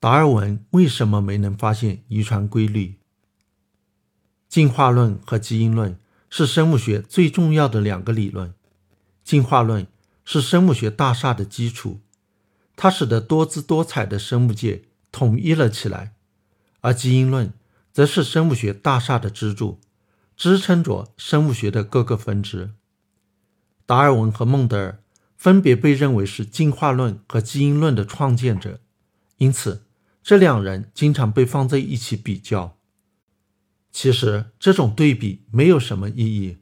达尔文为什么没能发现遗传规律？进化论和基因论是生物学最重要的两个理论。进化论是生物学大厦的基础，它使得多姿多彩的生物界统一了起来；而基因论则是生物学大厦的支柱，支撑着生物学的各个分支。达尔文和孟德尔分别被认为是进化论和基因论的创建者，因此这两人经常被放在一起比较。其实这种对比没有什么意义。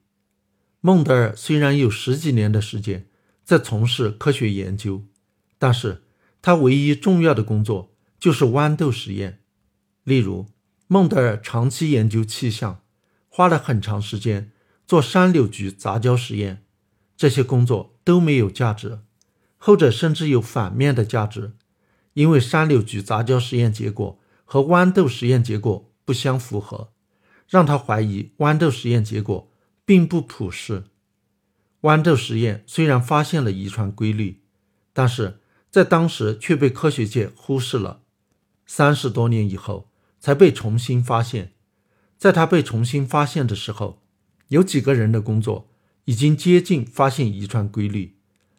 孟德尔虽然有十几年的时间在从事科学研究，但是他唯一重要的工作就是豌豆实验。例如，孟德尔长期研究气象，花了很长时间做山柳菊杂交实验。这些工作都没有价值，后者甚至有反面的价值，因为山柳菊杂交实验结果和豌豆实验结果不相符合，让他怀疑豌豆实验结果并不普适。豌豆实验虽然发现了遗传规律，但是在当时却被科学界忽视了。三十多年以后才被重新发现，在他被重新发现的时候，有几个人的工作。已经接近发现遗传规律，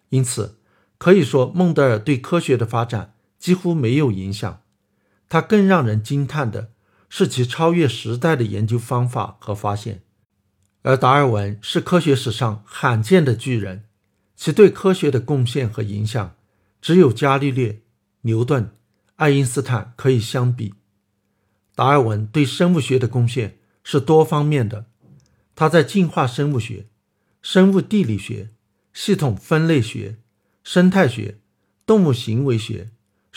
因此可以说孟德尔对科学的发展几乎没有影响。他更让人惊叹的是其超越时代的研究方法和发现。而达尔文是科学史上罕见的巨人，其对科学的贡献和影响只有伽利略、牛顿、爱因斯坦可以相比。达尔文对生物学的贡献是多方面的，他在进化生物学。生物地理学、系统分类学、生态学、动物行为学、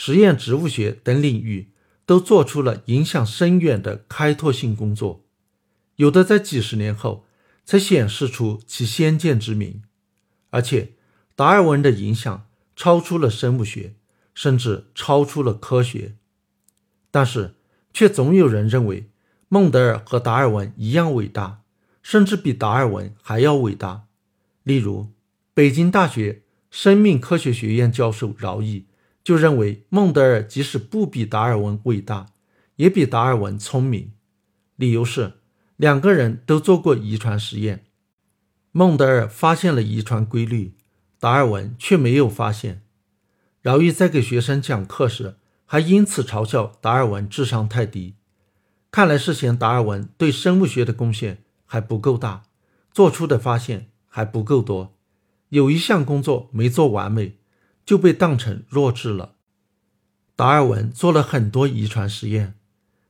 实验植物学等领域都做出了影响深远的开拓性工作，有的在几十年后才显示出其先见之明。而且，达尔文的影响超出了生物学，甚至超出了科学。但是，却总有人认为孟德尔和达尔文一样伟大。甚至比达尔文还要伟大。例如，北京大学生命科学学院教授饶毅就认为，孟德尔即使不比达尔文伟大，也比达尔文聪明。理由是，两个人都做过遗传实验，孟德尔发现了遗传规律，达尔文却没有发现。饶毅在给学生讲课时，还因此嘲笑达尔文智商太低。看来是嫌达尔文对生物学的贡献。还不够大，做出的发现还不够多，有一项工作没做完美，就被当成弱智了。达尔文做了很多遗传实验，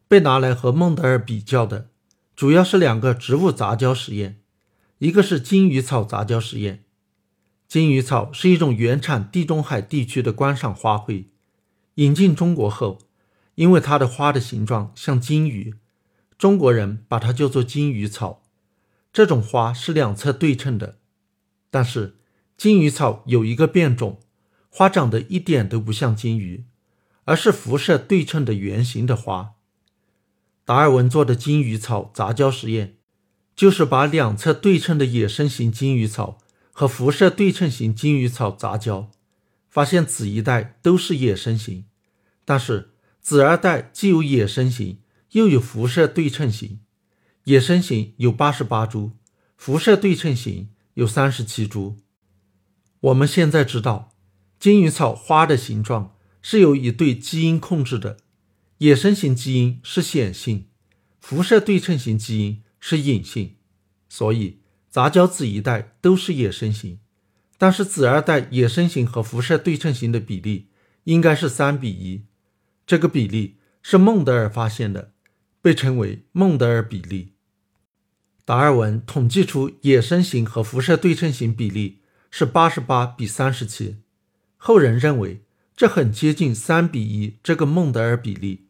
被拿来和孟德尔比较的，主要是两个植物杂交实验，一个是金鱼草杂交实验。金鱼草是一种原产地中海地区的观赏花卉，引进中国后，因为它的花的形状像金鱼，中国人把它叫做金鱼草。这种花是两侧对称的，但是金鱼草有一个变种，花长得一点都不像金鱼，而是辐射对称的圆形的花。达尔文做的金鱼草杂交实验，就是把两侧对称的野生型金鱼草和辐射对称型金鱼草杂交，发现子一代都是野生型，但是子二代既有野生型，又有辐射对称型。野生型有八十八株，辐射对称型有三十七株。我们现在知道，金鱼草花的形状是由一对基因控制的，野生型基因是显性，辐射对称型基因是隐性。所以杂交子一代都是野生型，但是子二代野生型和辐射对称型的比例应该是三比一。这个比例是孟德尔发现的。被称为孟德尔比例。达尔文统计出野生型和辐射对称型比例是八十八比三十七，后人认为这很接近三比一这个孟德尔比例，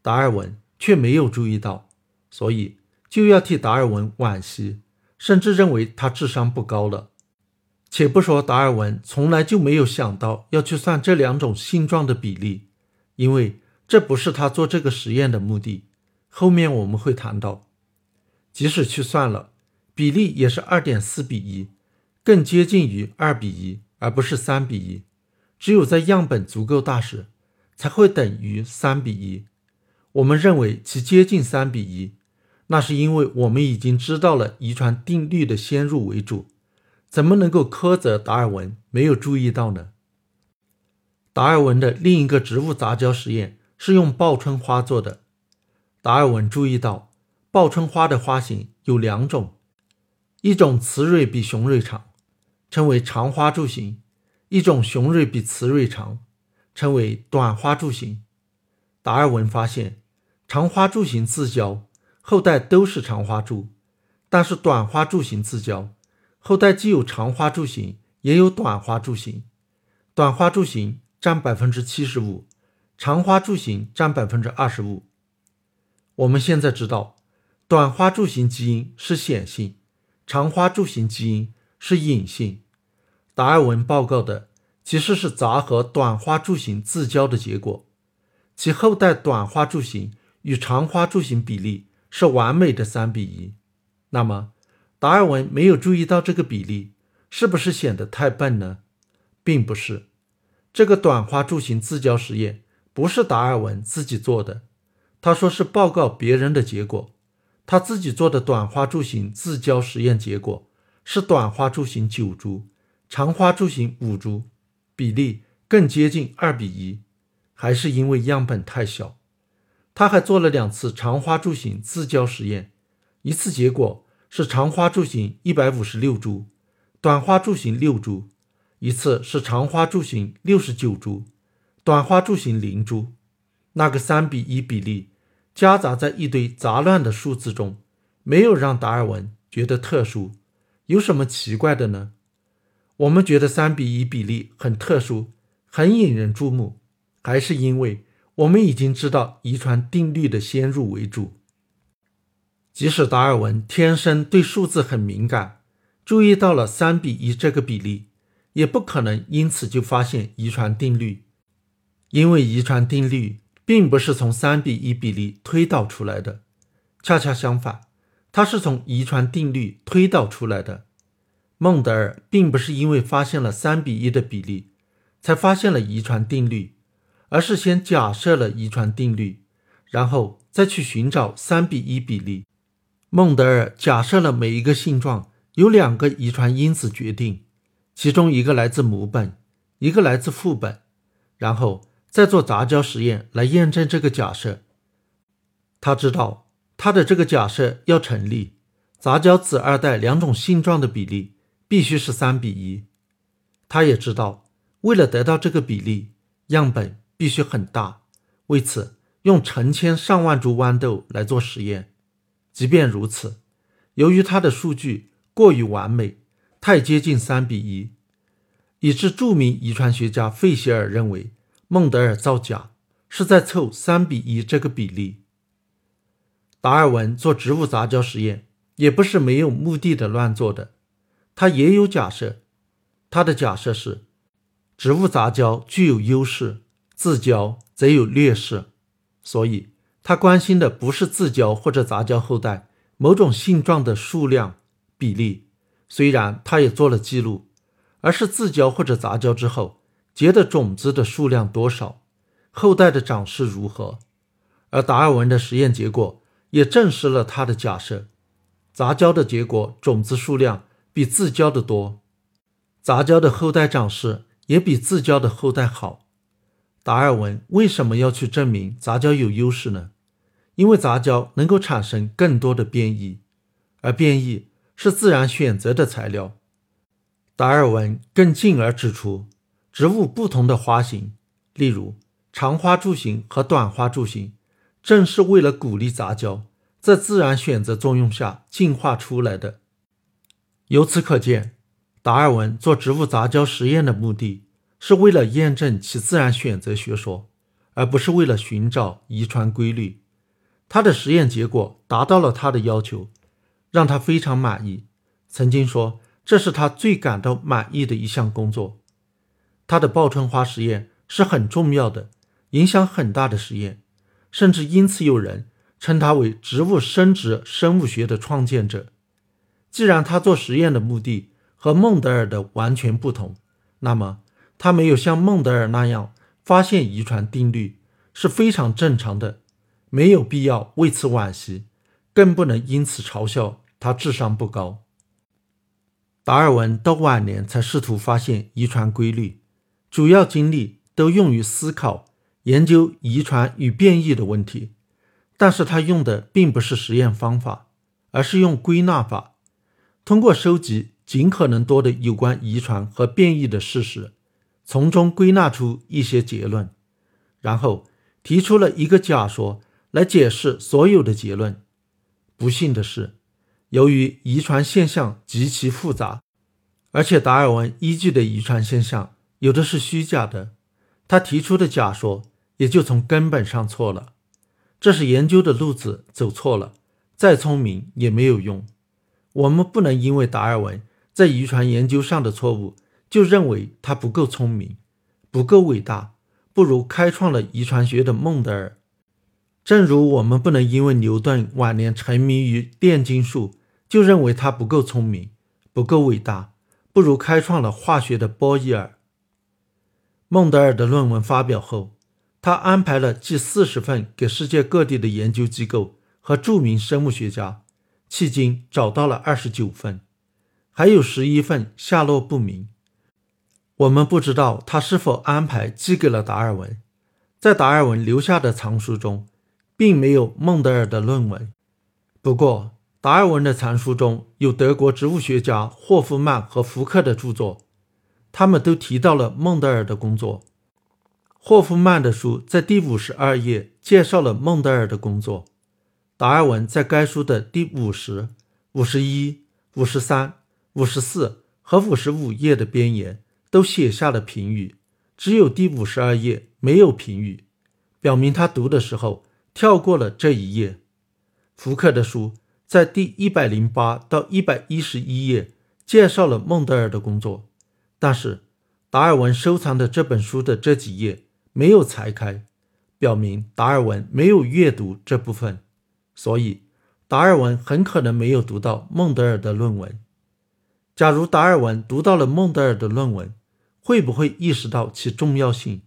达尔文却没有注意到，所以就要替达尔文惋惜，甚至认为他智商不高了。且不说达尔文从来就没有想到要去算这两种性状的比例，因为这不是他做这个实验的目的。后面我们会谈到，即使去算了，比例也是二点四比一，更接近于二比一，而不是三比一。只有在样本足够大时，才会等于三比一。我们认为其接近三比一，那是因为我们已经知道了遗传定律的先入为主，怎么能够苛责达尔文没有注意到呢？达尔文的另一个植物杂交实验是用报春花做的。达尔文注意到，报春花的花型有两种，一种雌蕊比雄蕊长，称为长花柱型；一种雄蕊比雌蕊长，称为短花柱型。达尔文发现，长花柱型自交，后代都是长花柱；但是短花柱型自交，后代既有长花柱型，也有短花柱型。短花柱型。占百分之七十五，长花柱型占百分之二十五。我们现在知道，短花柱型基因是显性，长花柱型基因是隐性。达尔文报告的其实是杂合短花柱形自交的结果，其后代短花柱形与长花柱形比例是完美的三比一。那么，达尔文没有注意到这个比例，是不是显得太笨呢？并不是。这个短花柱形自交实验不是达尔文自己做的，他说是报告别人的结果。他自己做的短花柱形自交实验结果是短花柱形九株，长花柱形五株，比例更接近二比一，还是因为样本太小。他还做了两次长花柱型自交实验，一次结果是长花柱型一百五十六株，短花柱型六株。一次是长花柱型六十九株，短花柱型零株，那个三比一比例夹杂在一堆杂乱的数字中，没有让达尔文觉得特殊。有什么奇怪的呢？我们觉得三比一比例很特殊，很引人注目，还是因为我们已经知道遗传定律的先入为主。即使达尔文天生对数字很敏感，注意到了三比一这个比例。也不可能因此就发现遗传定律，因为遗传定律并不是从三比一比例推导出来的，恰恰相反，它是从遗传定律推导出来的。孟德尔并不是因为发现了三比一的比例，才发现了遗传定律，而是先假设了遗传定律，然后再去寻找三比一比例。孟德尔假设了每一个性状由两个遗传因子决定。其中一个来自母本，一个来自父本，然后再做杂交实验来验证这个假设。他知道他的这个假设要成立，杂交子二代两种性状的比例必须是三比一。他也知道，为了得到这个比例，样本必须很大。为此，用成千上万株豌豆来做实验。即便如此，由于他的数据过于完美。太接近三比一，以致著名遗传学家费希尔认为孟德尔造假是在凑三比一这个比例。达尔文做植物杂交实验也不是没有目的的乱做的，他也有假设。他的假设是，植物杂交具有优势，自交则有劣势，所以他关心的不是自交或者杂交后代某种性状的数量比例。虽然他也做了记录，而是自交或者杂交之后结的种子的数量多少，后代的长势如何。而达尔文的实验结果也证实了他的假设：杂交的结果种子数量比自交的多，杂交的后代长势也比自交的后代好。达尔文为什么要去证明杂交有优势呢？因为杂交能够产生更多的变异，而变异。是自然选择的材料。达尔文更进而指出，植物不同的花型，例如长花柱型和短花柱型，正是为了鼓励杂交，在自然选择作用下进化出来的。由此可见，达尔文做植物杂交实验的目的是为了验证其自然选择学说，而不是为了寻找遗传规律。他的实验结果达到了他的要求。让他非常满意，曾经说这是他最感到满意的一项工作。他的报春花实验是很重要的、影响很大的实验，甚至因此有人称他为植物生殖生物学的创建者。既然他做实验的目的和孟德尔的完全不同，那么他没有像孟德尔那样发现遗传定律是非常正常的，没有必要为此惋惜，更不能因此嘲笑他智商不高。达尔文到晚年才试图发现遗传规律，主要精力都用于思考研究遗传与变异的问题，但是他用的并不是实验方法，而是用归纳法，通过收集尽可能多的有关遗传和变异的事实。从中归纳出一些结论，然后提出了一个假说来解释所有的结论。不幸的是，由于遗传现象极其复杂，而且达尔文依据的遗传现象有的是虚假的，他提出的假说也就从根本上错了。这是研究的路子走错了，再聪明也没有用。我们不能因为达尔文在遗传研究上的错误。就认为他不够聪明，不够伟大，不如开创了遗传学的孟德尔。正如我们不能因为牛顿晚年沉迷于炼金术，就认为他不够聪明，不够伟大，不如开创了化学的波义尔。孟德尔的论文发表后，他安排了寄四十份给世界各地的研究机构和著名生物学家，迄今找到了二十九份，还有十一份下落不明。我们不知道他是否安排寄给了达尔文，在达尔文留下的藏书中，并没有孟德尔的论文。不过，达尔文的藏书中有德国植物学家霍夫曼和福克的著作，他们都提到了孟德尔的工作。霍夫曼的书在第五十二页介绍了孟德尔的工作，达尔文在该书的第五十、五十一、五十三、五十四和五十五页的边沿。都写下了评语，只有第五十二页没有评语，表明他读的时候跳过了这一页。福克的书在第一百零八到一百一十一页介绍了孟德尔的工作，但是达尔文收藏的这本书的这几页没有裁开，表明达尔文没有阅读这部分，所以达尔文很可能没有读到孟德尔的论文。假如达尔文读到了孟德尔的论文，会不会意识到其重要性，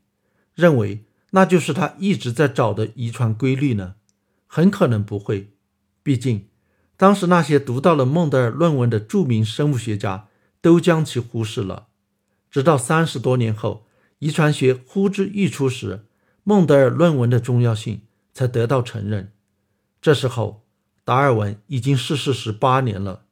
认为那就是他一直在找的遗传规律呢？很可能不会，毕竟当时那些读到了孟德尔论文的著名生物学家都将其忽视了。直到三十多年后，遗传学呼之欲出时，孟德尔论文的重要性才得到承认。这时候，达尔文已经逝世十八年了。